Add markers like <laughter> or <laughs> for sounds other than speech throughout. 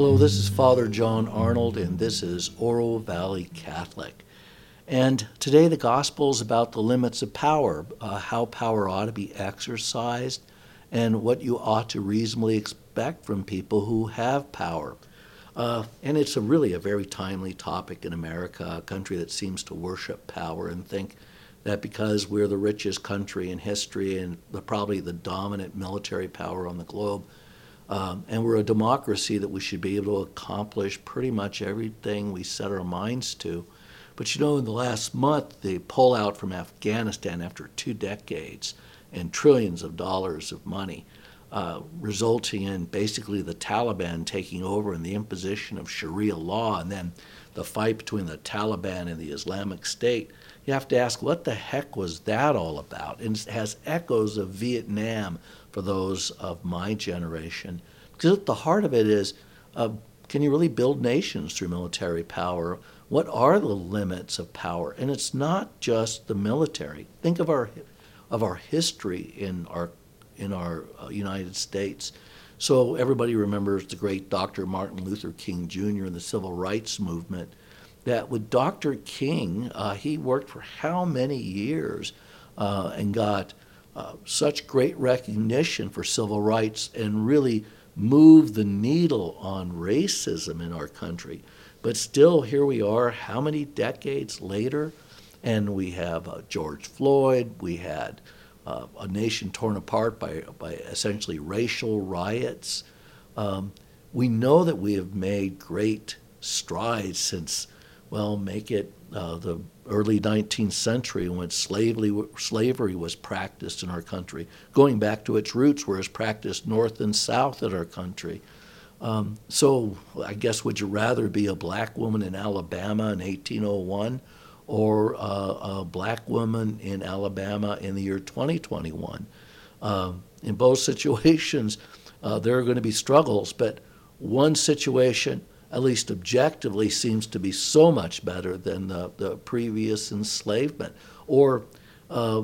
Hello, this is Father John Arnold, and this is Oro Valley Catholic. And today the gospel is about the limits of power, uh, how power ought to be exercised, and what you ought to reasonably expect from people who have power. Uh, and it's a really a very timely topic in America, a country that seems to worship power and think that because we're the richest country in history and the, probably the dominant military power on the globe, um, and we're a democracy that we should be able to accomplish pretty much everything we set our minds to. But you know, in the last month, the pullout from Afghanistan after two decades and trillions of dollars of money, uh, resulting in basically the Taliban taking over and the imposition of Sharia law, and then the fight between the Taliban and the Islamic State you have to ask, what the heck was that all about? And it has echoes of Vietnam for those of my generation. Because at the heart of it is uh, can you really build nations through military power? What are the limits of power? And it's not just the military. Think of our, of our history in our, in our uh, United States. So everybody remembers the great Dr. Martin Luther King Jr. and the civil rights movement that with Dr. King, uh, he worked for how many years uh, and got uh, such great recognition for civil rights and really moved the needle on racism in our country. But still, here we are, how many decades later? And we have uh, George Floyd, we had uh, a nation torn apart by, by essentially racial riots. Um, we know that we have made great strides since well, make it uh, the early 19th century when slavery, slavery was practiced in our country, going back to its roots where it's practiced north and south in our country. Um, so I guess would you rather be a black woman in Alabama in 1801 or a black woman in Alabama in the year 2021? Um, in both <laughs> situations, uh, there are going to be struggles, but one situation at least objectively, seems to be so much better than the, the previous enslavement. Or uh,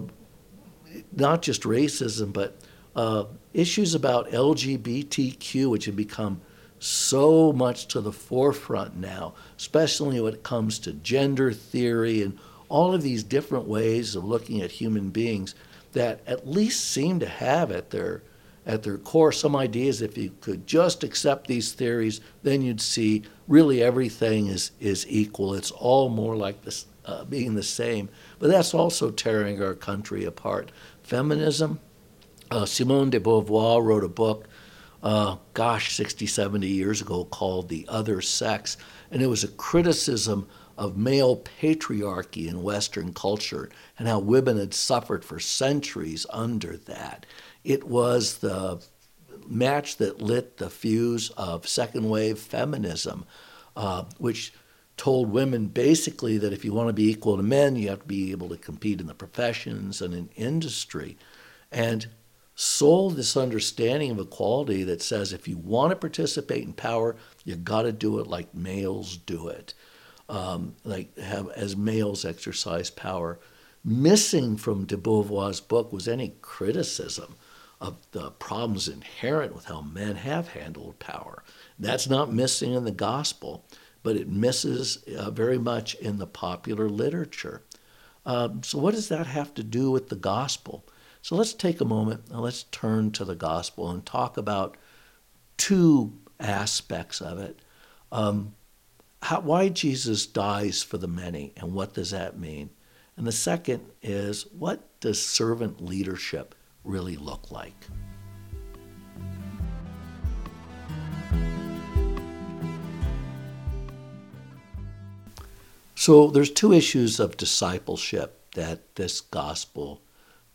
not just racism, but uh, issues about LGBTQ, which have become so much to the forefront now, especially when it comes to gender theory and all of these different ways of looking at human beings that at least seem to have at their at their core some ideas. If you could just accept these theories then you'd see really everything is, is equal. It's all more like this uh, being the same. But that's also tearing our country apart. Feminism uh, simone de beauvoir wrote a book uh, gosh 60 70 years ago called the other sex and it was a criticism of male patriarchy in Western culture and how women had suffered for centuries under that. It was the match that lit the fuse of second wave feminism, uh, which told women basically that if you want to be equal to men, you have to be able to compete in the professions and in industry. And sold this understanding of equality that says if you want to participate in power, you got to do it like males do it, um, like have as males exercise power. Missing from de Beauvoir's book was any criticism of the problems inherent with how men have handled power. That's not missing in the gospel, but it misses uh, very much in the popular literature. Um, so, what does that have to do with the gospel? So, let's take a moment and let's turn to the gospel and talk about two aspects of it. Um, how, why Jesus dies for the many, and what does that mean? And the second is, what does servant leadership really look like. So there's two issues of discipleship that this gospel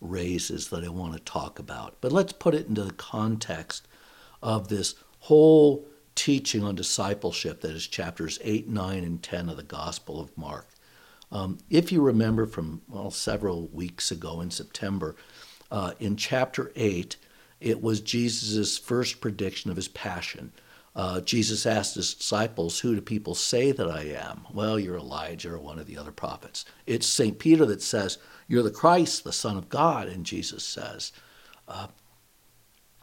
raises that I want to talk about. But let's put it into the context of this whole teaching on discipleship that is chapters 8, 9, and 10 of the Gospel of Mark. Um, if you remember from well, several weeks ago in September, uh, in chapter 8, it was Jesus' first prediction of his passion. Uh, Jesus asked his disciples, Who do people say that I am? Well, you're Elijah or one of the other prophets. It's St. Peter that says, You're the Christ, the Son of God. And Jesus says, uh,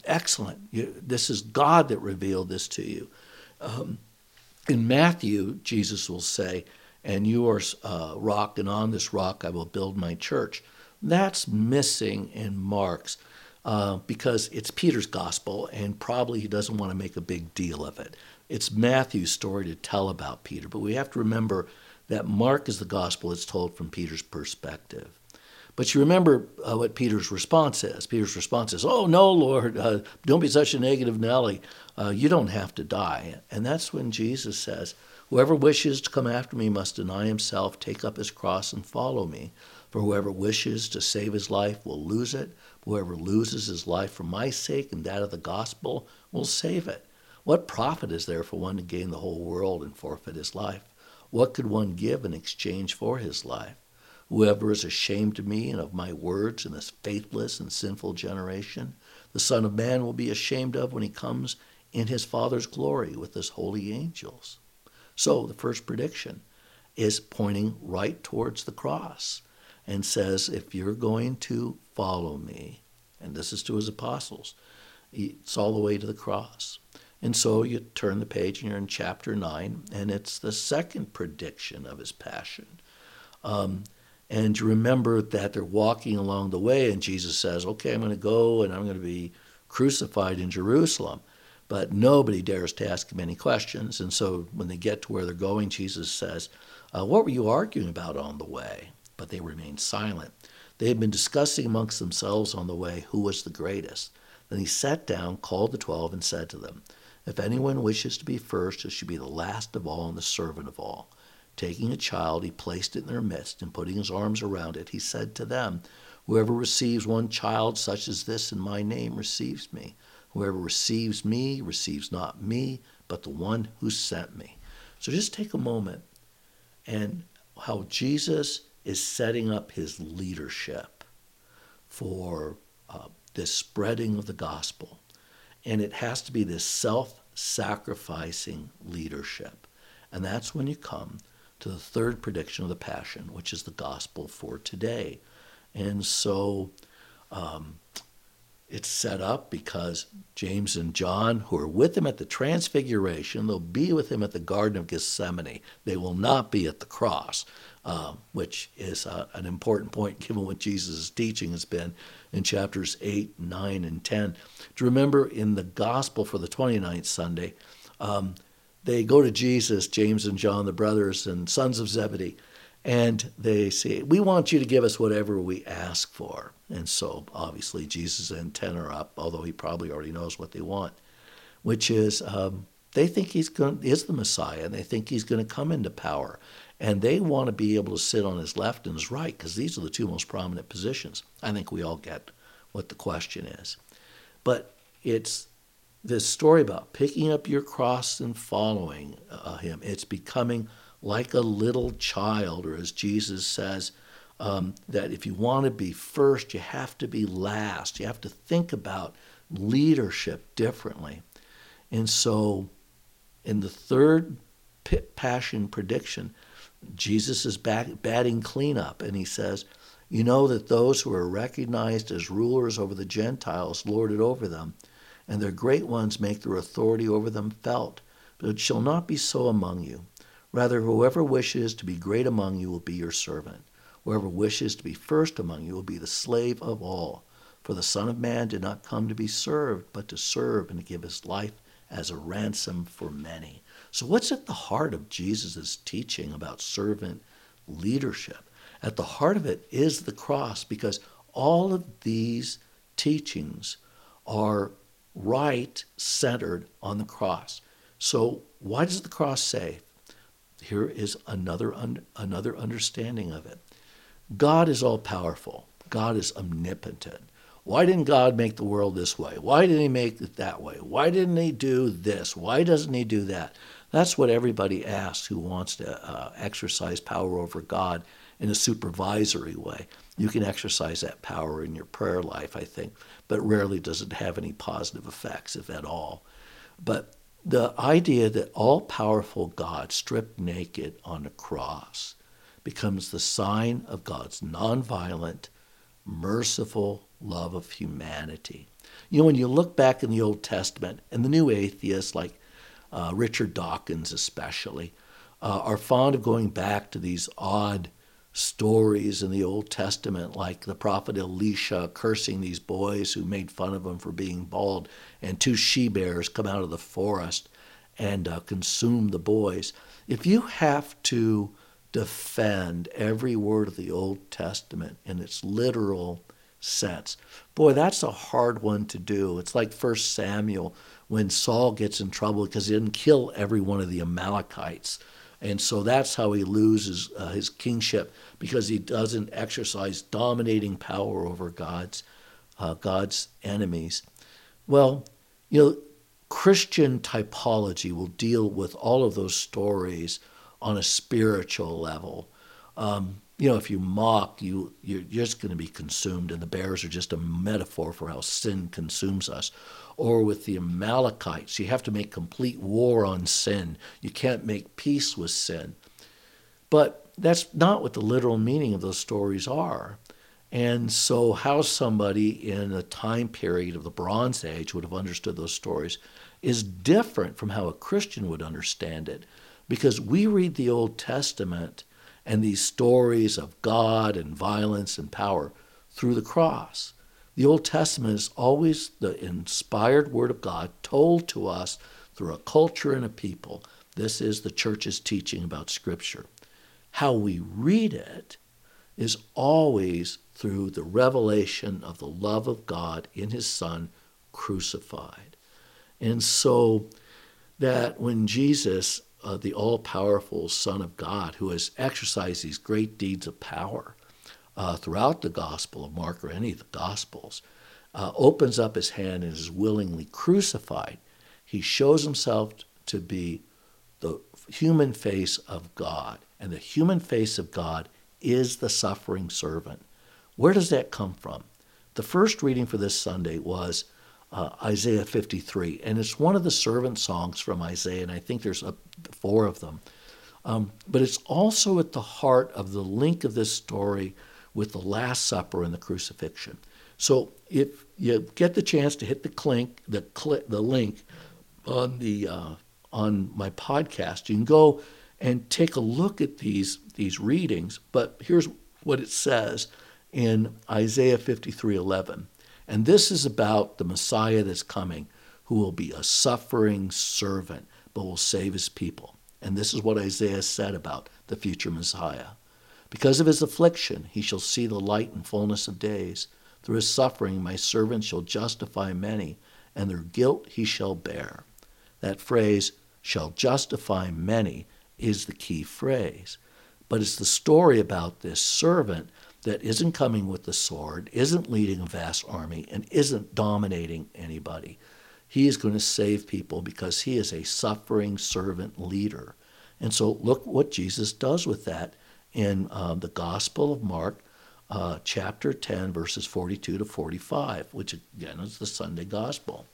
Excellent. You, this is God that revealed this to you. Um, in Matthew, Jesus will say, and you are uh, rock, and on this rock I will build my church. That's missing in Mark's uh, because it's Peter's gospel, and probably he doesn't want to make a big deal of it. It's Matthew's story to tell about Peter, but we have to remember that Mark is the gospel that's told from Peter's perspective. But you remember uh, what Peter's response is. Peter's response is, Oh, no, Lord, uh, don't be such a negative Nelly. Uh, you don't have to die. And that's when Jesus says, Whoever wishes to come after me must deny himself, take up his cross, and follow me. For whoever wishes to save his life will lose it. Whoever loses his life for my sake and that of the gospel will save it. What profit is there for one to gain the whole world and forfeit his life? What could one give in exchange for his life? Whoever is ashamed of me and of my words in this faithless and sinful generation, the Son of Man will be ashamed of when he comes in his Father's glory with his holy angels. So the first prediction is pointing right towards the cross and says, if you're going to follow me, and this is to his apostles, it's all the way to the cross. And so you turn the page and you're in chapter 9, and it's the second prediction of his passion. Um, and you remember that they're walking along the way, and Jesus says, Okay, I'm going to go and I'm going to be crucified in Jerusalem. But nobody dares to ask him any questions. And so when they get to where they're going, Jesus says, uh, What were you arguing about on the way? But they remain silent. They had been discussing amongst themselves on the way who was the greatest. Then he sat down, called the twelve, and said to them, if anyone wishes to be first, he should be the last of all and the servant of all. Taking a child, he placed it in their midst, and putting his arms around it, he said to them, Whoever receives one child such as this in my name receives me. Whoever receives me receives not me, but the one who sent me. So just take a moment and how Jesus is setting up his leadership for uh, this spreading of the gospel. And it has to be this self sacrificing leadership. And that's when you come to the third prediction of the Passion, which is the gospel for today. And so um, it's set up because James and John, who are with him at the Transfiguration, they'll be with him at the Garden of Gethsemane. They will not be at the cross, uh, which is uh, an important point given what Jesus' teaching has been in chapters 8, 9, and 10. To remember in the gospel for the 29th Sunday, um, they go to Jesus, James and John, the brothers and sons of Zebedee, and they say, We want you to give us whatever we ask for. And so obviously Jesus' antenna are up, although he probably already knows what they want, which is um, they think he's going, is the Messiah and they think he's going to come into power. And they want to be able to sit on his left and his right because these are the two most prominent positions. I think we all get what the question is. But it's this story about picking up your cross and following uh, him. It's becoming like a little child, or as Jesus says, um, that if you want to be first, you have to be last. You have to think about leadership differently. And so, in the third passion prediction, Jesus is back, batting cleanup, and he says, You know that those who are recognized as rulers over the Gentiles lord it over them, and their great ones make their authority over them felt. But it shall not be so among you. Rather, whoever wishes to be great among you will be your servant. Whoever wishes to be first among you will be the slave of all. For the Son of Man did not come to be served, but to serve and to give his life as a ransom for many. So, what's at the heart of Jesus' teaching about servant leadership? At the heart of it is the cross, because all of these teachings are right centered on the cross. So, why does the cross say? Here is another, un- another understanding of it. God is all powerful, God is omnipotent. Why didn't God make the world this way? Why didn't He make it that way? Why didn't He do this? Why doesn't He do that? That's what everybody asks who wants to uh, exercise power over God in a supervisory way. You can exercise that power in your prayer life, I think, but rarely does it have any positive effects, if at all. But the idea that all powerful God stripped naked on a cross becomes the sign of God's nonviolent, merciful love of humanity. You know, when you look back in the Old Testament and the new atheists like uh, Richard Dawkins especially, uh, are fond of going back to these odd stories in the Old Testament, like the prophet Elisha cursing these boys who made fun of him for being bald, and two she bears come out of the forest and uh, consume the boys. If you have to defend every word of the Old Testament in its literal sense, boy, that's a hard one to do. It's like First Samuel when Saul gets in trouble because he didn't kill every one of the Amalekites. And so that's how he loses uh, his kingship because he doesn't exercise dominating power over God's uh, God's enemies. Well, you know, Christian typology will deal with all of those stories on a spiritual level. Um, you know, if you mock, you you're just going to be consumed, and the bears are just a metaphor for how sin consumes us. Or with the Amalekites, you have to make complete war on sin. You can't make peace with sin. But that's not what the literal meaning of those stories are. And so, how somebody in a time period of the Bronze Age would have understood those stories is different from how a Christian would understand it. Because we read the Old Testament and these stories of God and violence and power through the cross. The Old Testament is always the inspired Word of God told to us through a culture and a people. This is the church's teaching about Scripture. How we read it is always through the revelation of the love of God in His Son crucified. And so that when Jesus, uh, the all powerful Son of God, who has exercised these great deeds of power, uh, throughout the Gospel of Mark or any of the Gospels, uh, opens up his hand and is willingly crucified, he shows himself to be the human face of God. And the human face of God is the suffering servant. Where does that come from? The first reading for this Sunday was uh, Isaiah 53, and it's one of the servant songs from Isaiah, and I think there's a, four of them. Um, but it's also at the heart of the link of this story with the Last Supper and the crucifixion. So if you get the chance to hit the clink, the click, the link on the uh, on my podcast, you can go and take a look at these these readings. But here's what it says in Isaiah 53:11, and this is about the Messiah that's coming, who will be a suffering servant, but will save his people. And this is what Isaiah said about the future Messiah. Because of his affliction, he shall see the light and fullness of days. Through his suffering, my servant shall justify many, and their guilt he shall bear. That phrase, shall justify many, is the key phrase. But it's the story about this servant that isn't coming with the sword, isn't leading a vast army, and isn't dominating anybody. He is going to save people because he is a suffering servant leader. And so look what Jesus does with that in uh, the Gospel of Mark, uh, chapter 10, verses 42 to 45, which again is the Sunday Gospel.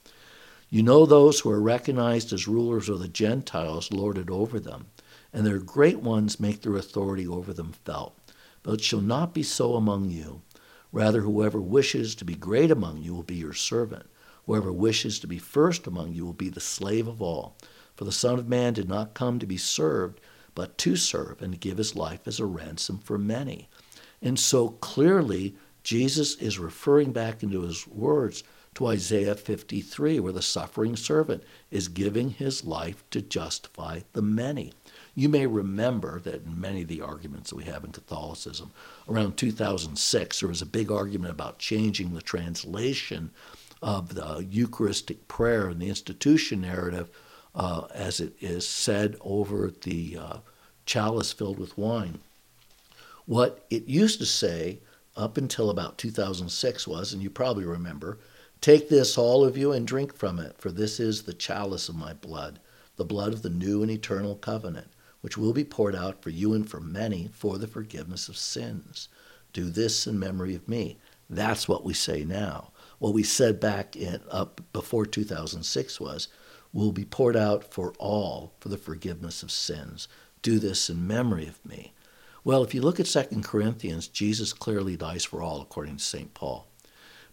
You know those who are recognized as rulers of the Gentiles lord it over them, and their great ones make their authority over them felt. But it shall not be so among you. Rather, whoever wishes to be great among you will be your servant. Whoever wishes to be first among you will be the slave of all. For the Son of Man did not come to be served, but to serve and to give his life as a ransom for many. And so clearly, Jesus is referring back into his words to Isaiah 53, where the suffering servant is giving his life to justify the many. You may remember that in many of the arguments that we have in Catholicism, around 2006, there was a big argument about changing the translation of the Eucharistic prayer and the institution narrative uh, as it is said over the uh, chalice filled with wine. What it used to say up until about 2006 was, and you probably remember, take this, all of you, and drink from it, for this is the chalice of my blood, the blood of the new and eternal covenant, which will be poured out for you and for many for the forgiveness of sins. Do this in memory of me. That's what we say now. What we said back in up before 2006 was, will be poured out for all for the forgiveness of sins. Do this in memory of me. Well, if you look at 2 Corinthians, Jesus clearly dies for all, according to St. Paul.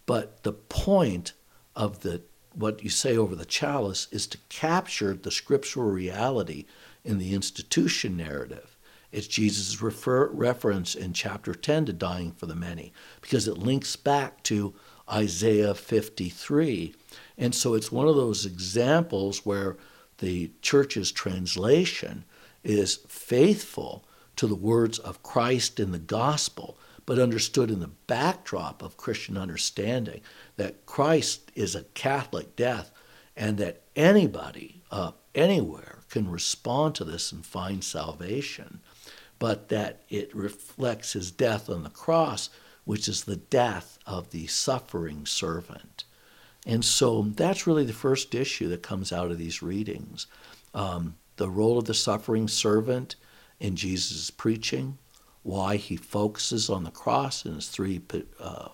But the point of the what you say over the chalice is to capture the scriptural reality in the institution narrative. It's Jesus' refer, reference in chapter 10 to dying for the many because it links back to Isaiah 53. And so it's one of those examples where the church's translation is faithful to the words of Christ in the gospel, but understood in the backdrop of Christian understanding that Christ is a Catholic death and that anybody, uh, anywhere, can respond to this and find salvation, but that it reflects his death on the cross, which is the death of the suffering servant. And so that's really the first issue that comes out of these readings. Um, the role of the suffering servant in Jesus' preaching, why he focuses on the cross in his three uh,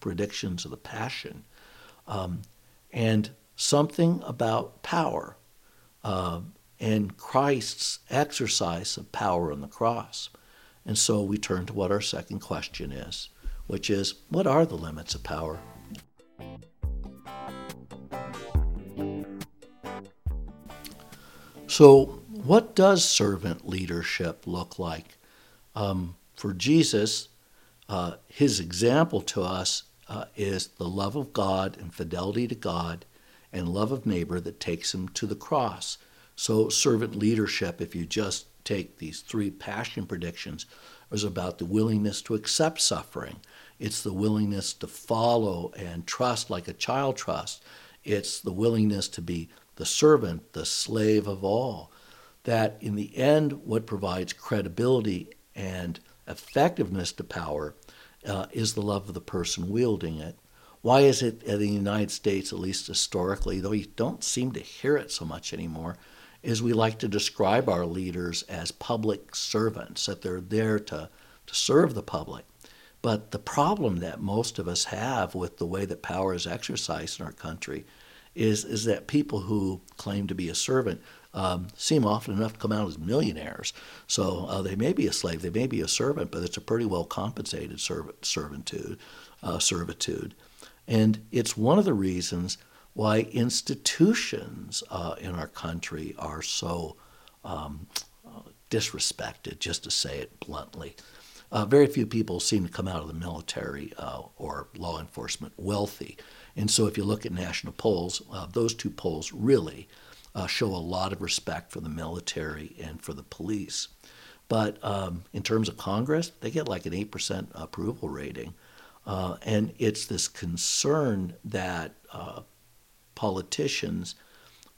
predictions of the Passion, um, and something about power uh, and Christ's exercise of power on the cross. And so we turn to what our second question is, which is what are the limits of power? So, what does servant leadership look like? Um, for Jesus, uh, his example to us uh, is the love of God and fidelity to God and love of neighbor that takes him to the cross. So, servant leadership, if you just take these three passion predictions, is about the willingness to accept suffering. It's the willingness to follow and trust like a child trusts. It's the willingness to be the servant, the slave of all. That in the end, what provides credibility and effectiveness to power uh, is the love of the person wielding it. Why is it in the United States, at least historically, though you don't seem to hear it so much anymore, is we like to describe our leaders as public servants, that they're there to, to serve the public. But the problem that most of us have with the way that power is exercised in our country is, is that people who claim to be a servant um, seem often enough to come out as millionaires. So uh, they may be a slave, they may be a servant, but it's a pretty well compensated servitude, uh, servitude. And it's one of the reasons why institutions uh, in our country are so um, disrespected, just to say it bluntly. Uh, very few people seem to come out of the military uh, or law enforcement wealthy. And so, if you look at national polls, uh, those two polls really uh, show a lot of respect for the military and for the police. But um, in terms of Congress, they get like an 8% approval rating. Uh, and it's this concern that uh, politicians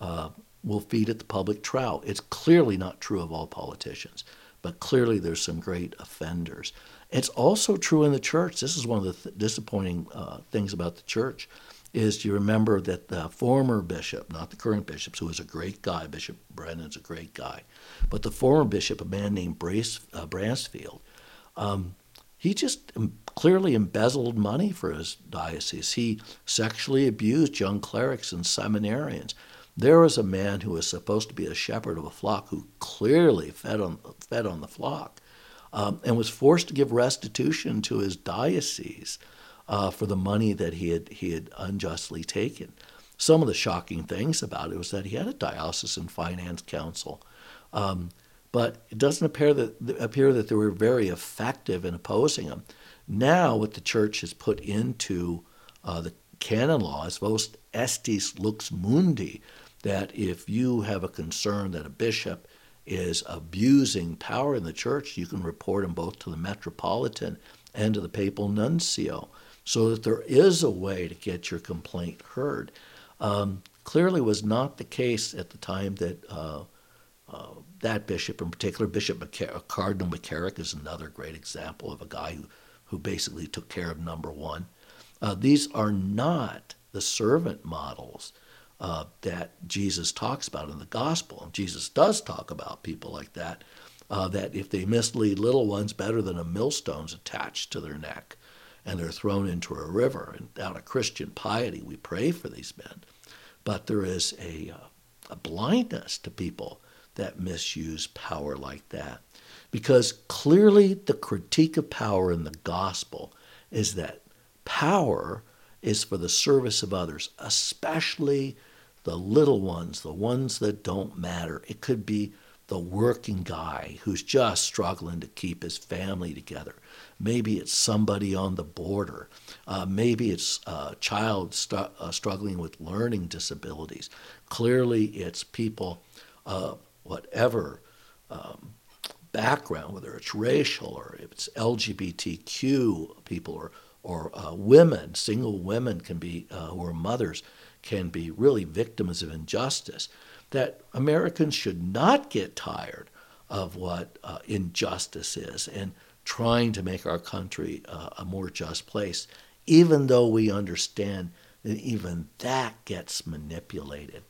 uh, will feed at the public trout. It's clearly not true of all politicians, but clearly there's some great offenders. It's also true in the church. This is one of the th- disappointing uh, things about the church is you remember that the former bishop, not the current bishop, who is a great guy, Bishop Brennan's a great guy, but the former bishop, a man named Brace, uh, Bransfield, um, he just clearly embezzled money for his diocese. He sexually abused young clerics and seminarians. There was a man who was supposed to be a shepherd of a flock who clearly fed on, fed on the flock um, and was forced to give restitution to his diocese uh, for the money that he had, he had unjustly taken. Some of the shocking things about it was that he had a diocesan finance council. Um, but it doesn't appear that, appear that they were very effective in opposing him. Now, what the church has put into uh, the canon law is vos estis lux mundi, that if you have a concern that a bishop is abusing power in the church, you can report him both to the metropolitan and to the papal nuncio, so that there is a way to get your complaint heard. Um, clearly, was not the case at the time that uh, uh, that bishop, in particular, Bishop Cardinal McCarrick, is another great example of a guy who, who basically took care of number one. Uh, these are not the servant models uh, that Jesus talks about in the gospel. Jesus does talk about people like that, uh, that if they mislead little ones, better than a millstone's attached to their neck and they're thrown into a river. And out of Christian piety, we pray for these men. But there is a, uh, a blindness to people that misuse power like that. Because clearly, the critique of power in the gospel is that power is for the service of others, especially the little ones, the ones that don't matter. It could be the working guy who's just struggling to keep his family together. Maybe it's somebody on the border. Uh, maybe it's a child st- uh, struggling with learning disabilities. Clearly, it's people, uh, whatever um, background, whether it's racial or if it's LGBTQ people or or uh, women, single women can be uh, mothers can be really victims of injustice. That Americans should not get tired of what uh, injustice is and trying to make our country uh, a more just place, even though we understand that even that gets manipulated.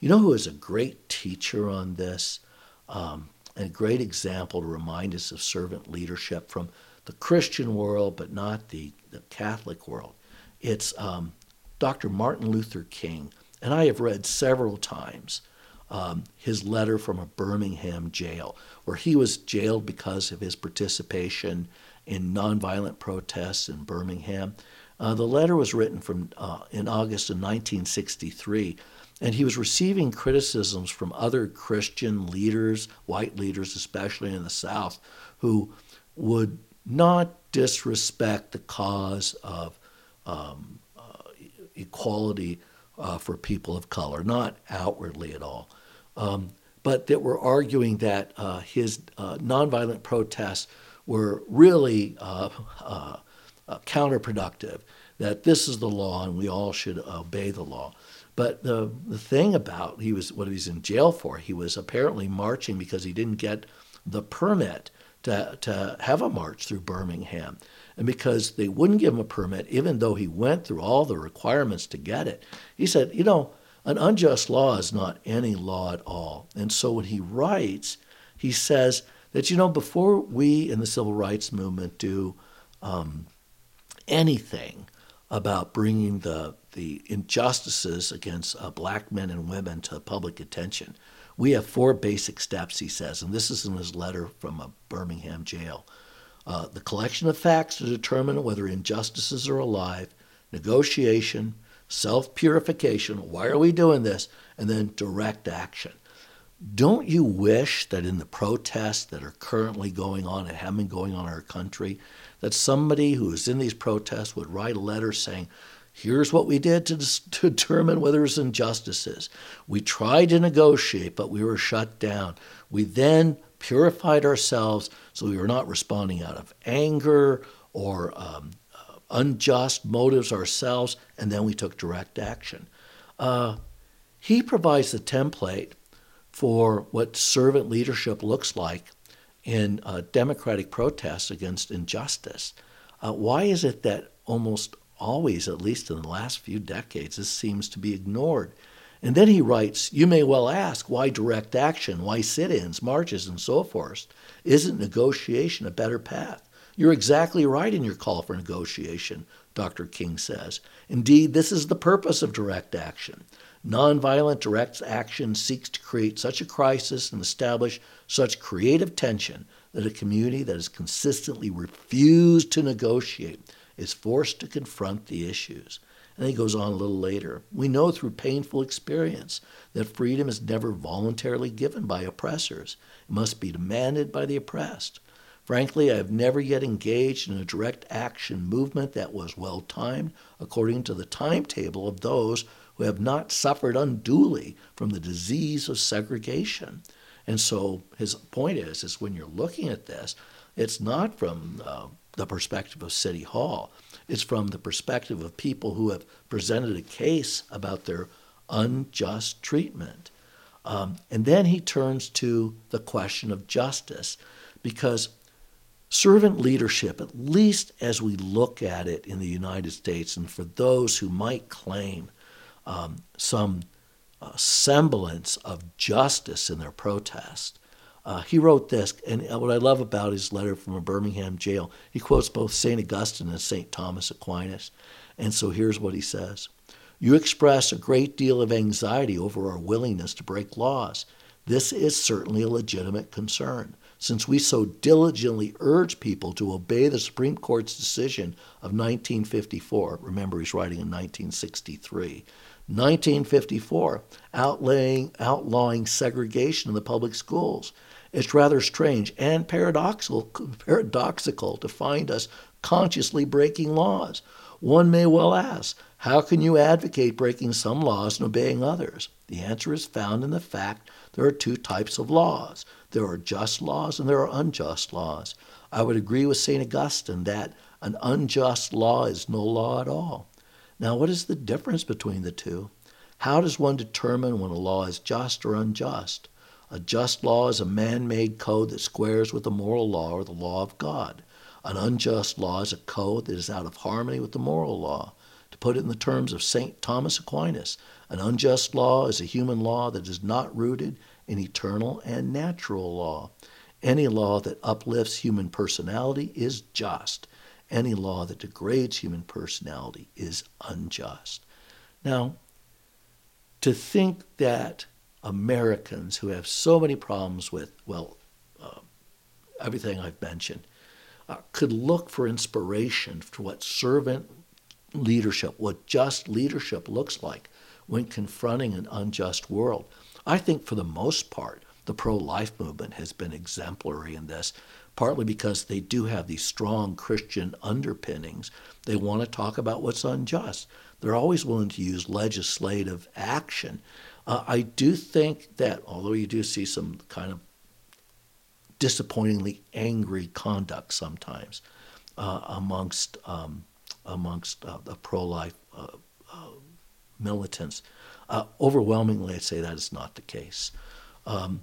You know who is a great teacher on this? Um, a great example to remind us of servant leadership from the Christian world, but not the, the Catholic world. It's um, Dr. Martin Luther King, and I have read several times um, his letter from a Birmingham jail, where he was jailed because of his participation in nonviolent protests in Birmingham. Uh, the letter was written from uh, in August of 1963 and he was receiving criticisms from other Christian leaders, white leaders, especially in the South, who would not disrespect the cause of um, uh, equality uh, for people of color, not outwardly at all, um, but that were arguing that uh, his uh, nonviolent protests were really uh, uh, counterproductive, that this is the law and we all should obey the law. But the, the thing about he was what he was in jail for, he was apparently marching because he didn't get the permit to, to have a march through Birmingham. And because they wouldn't give him a permit, even though he went through all the requirements to get it, he said, you know, an unjust law is not any law at all. And so when he writes, he says that, you know, before we in the civil rights movement do um, anything about bringing the the injustices against uh, black men and women to public attention. We have four basic steps, he says, and this is in his letter from a Birmingham jail. Uh, the collection of facts to determine whether injustices are alive, negotiation, self purification. Why are we doing this? And then direct action. Don't you wish that in the protests that are currently going on and have been going on in our country, that somebody who is in these protests would write a letter saying, Here's what we did to, <laughs> to determine whether there's injustices. We tried to negotiate, but we were shut down. We then purified ourselves so we were not responding out of anger or um, uh, unjust motives ourselves, and then we took direct action. Uh, he provides the template for what servant leadership looks like in uh, democratic protests against injustice. Uh, why is it that almost always, at least in the last few decades, this seems to be ignored. And then he writes, You may well ask, why direct action? Why sit ins, marches, and so forth? Isn't negotiation a better path? You're exactly right in your call for negotiation, Dr. King says. Indeed, this is the purpose of direct action. Nonviolent direct action seeks to create such a crisis and establish such creative tension that a community that has consistently refused to negotiate is forced to confront the issues. And he goes on a little later. We know through painful experience that freedom is never voluntarily given by oppressors. It must be demanded by the oppressed. Frankly, I have never yet engaged in a direct action movement that was well timed according to the timetable of those who have not suffered unduly from the disease of segregation. And so his point is, is when you're looking at this, it's not from uh, the perspective of City Hall. It's from the perspective of people who have presented a case about their unjust treatment. Um, and then he turns to the question of justice, because servant leadership, at least as we look at it in the United States, and for those who might claim um, some uh, semblance of justice in their protest, uh, he wrote this, and what I love about his letter from a Birmingham jail, he quotes both St. Augustine and St. Thomas Aquinas. And so here's what he says You express a great deal of anxiety over our willingness to break laws. This is certainly a legitimate concern. since we so diligently urge people to obey the Supreme Court's decision of 1954. Remember, he's writing in 1963. 1954, outlaying, outlawing segregation in the public schools. It's rather strange and paradoxical, <laughs> paradoxical to find us consciously breaking laws. One may well ask, how can you advocate breaking some laws and obeying others? The answer is found in the fact there are two types of laws there are just laws and there are unjust laws. I would agree with St. Augustine that an unjust law is no law at all. Now, what is the difference between the two? How does one determine when a law is just or unjust? A just law is a man made code that squares with the moral law or the law of God. An unjust law is a code that is out of harmony with the moral law. To put it in the terms of St. Thomas Aquinas, an unjust law is a human law that is not rooted in eternal and natural law. Any law that uplifts human personality is just. Any law that degrades human personality is unjust. Now, to think that Americans who have so many problems with, well, uh, everything I've mentioned, uh, could look for inspiration to what servant leadership, what just leadership looks like when confronting an unjust world. I think for the most part, the pro life movement has been exemplary in this, partly because they do have these strong Christian underpinnings. They want to talk about what's unjust. They're always willing to use legislative action. Uh, I do think that, although you do see some kind of disappointingly angry conduct sometimes uh, amongst um, amongst uh, the pro-life uh, uh, militants, uh, overwhelmingly, I'd say that is not the case. Um,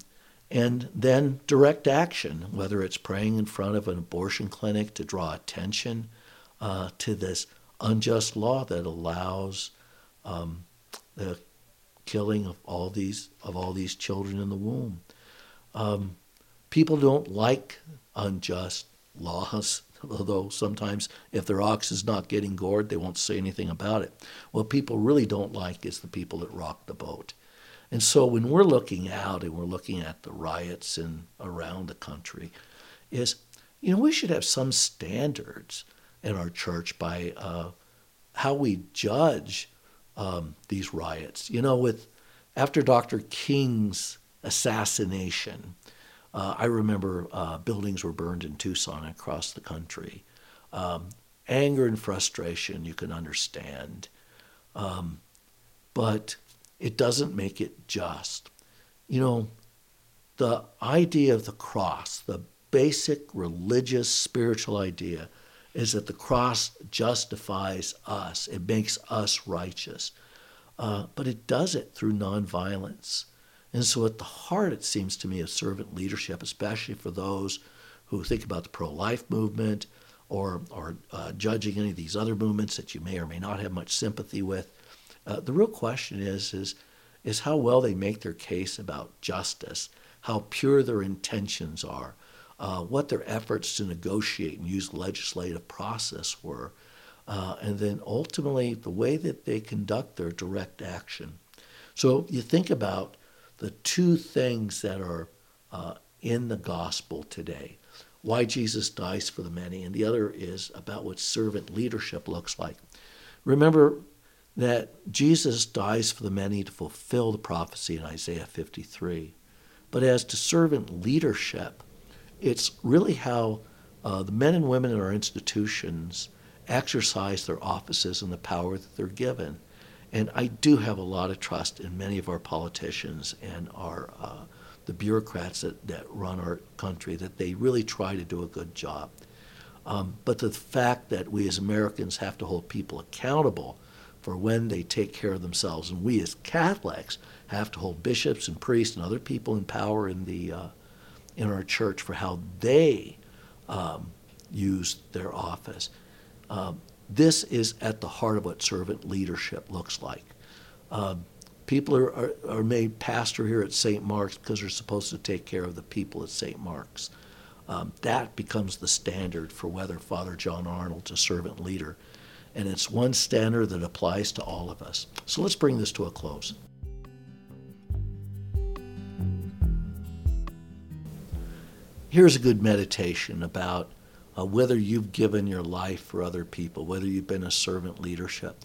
and then direct action, whether it's praying in front of an abortion clinic to draw attention to this unjust law that allows um, the killing of all these of all these children in the womb. Um, people don't like unjust laws, <laughs> although sometimes if their ox is not getting gored, they won't say anything about it. What people really don't like is the people that rock the boat. And so when we're looking out and we're looking at the riots in around the country, is you know we should have some standards in our church by uh, how we judge um, these riots. You know, with after Dr. King's assassination, uh, I remember uh, buildings were burned in Tucson and across the country. Um, anger and frustration you can understand, um, but it doesn't make it just. You know, the idea of the cross, the basic religious spiritual idea is that the cross justifies us, it makes us righteous. Uh, but it does it through nonviolence. And so, at the heart, it seems to me, of servant leadership, especially for those who think about the pro life movement or, or uh, judging any of these other movements that you may or may not have much sympathy with, uh, the real question is, is, is how well they make their case about justice, how pure their intentions are, uh, what their efforts to negotiate and use legislative process were, uh, and then ultimately the way that they conduct their direct action. So you think about the two things that are uh, in the gospel today why Jesus dies for the many, and the other is about what servant leadership looks like. Remember that Jesus dies for the many to fulfill the prophecy in Isaiah 53. But as to servant leadership, it's really how uh, the men and women in our institutions exercise their offices and the power that they're given. And I do have a lot of trust in many of our politicians and our uh, the bureaucrats that, that run our country that they really try to do a good job. Um, but the fact that we as Americans have to hold people accountable for when they take care of themselves, and we as Catholics have to hold bishops and priests and other people in power in the uh, in our church for how they um, use their office. Um, this is at the heart of what servant leadership looks like. Um, people are, are, are, made pastor here at St. Mark's because they're supposed to take care of the people at St. Mark's. Um, that becomes the standard for whether Father John Arnold's a servant leader. And it's one standard that applies to all of us. So let's bring this to a close. here's a good meditation about uh, whether you've given your life for other people, whether you've been a servant leadership,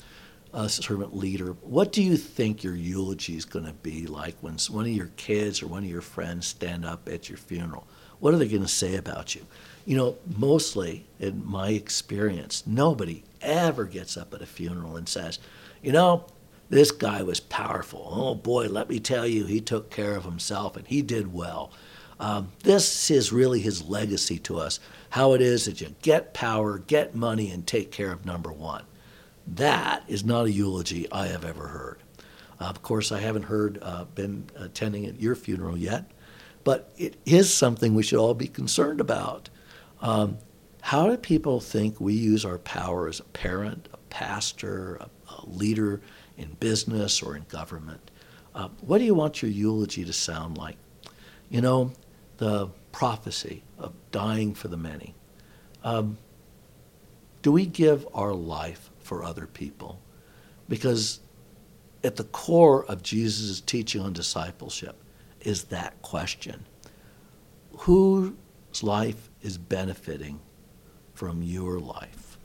a servant leader. What do you think your eulogy is going to be like when one of your kids or one of your friends stand up at your funeral? What are they going to say about you? You know, mostly in my experience, nobody ever gets up at a funeral and says, you know, this guy was powerful. Oh boy, let me tell you, he took care of himself and he did well. Um, this is really his legacy to us how it is that you get power, get money, and take care of number one. That is not a eulogy I have ever heard. Uh, of course, I haven't heard, uh, been attending at your funeral yet, but it is something we should all be concerned about. Um, how do people think we use our power as a parent, a pastor, a, a leader in business or in government? Uh, what do you want your eulogy to sound like? You know, the prophecy of dying for the many. Um, do we give our life for other people? Because at the core of Jesus' teaching on discipleship is that question Whose life is benefiting from your life?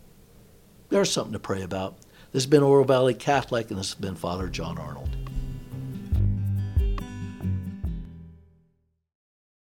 There's something to pray about. This has been Oro Valley Catholic, and this has been Father John Arnold.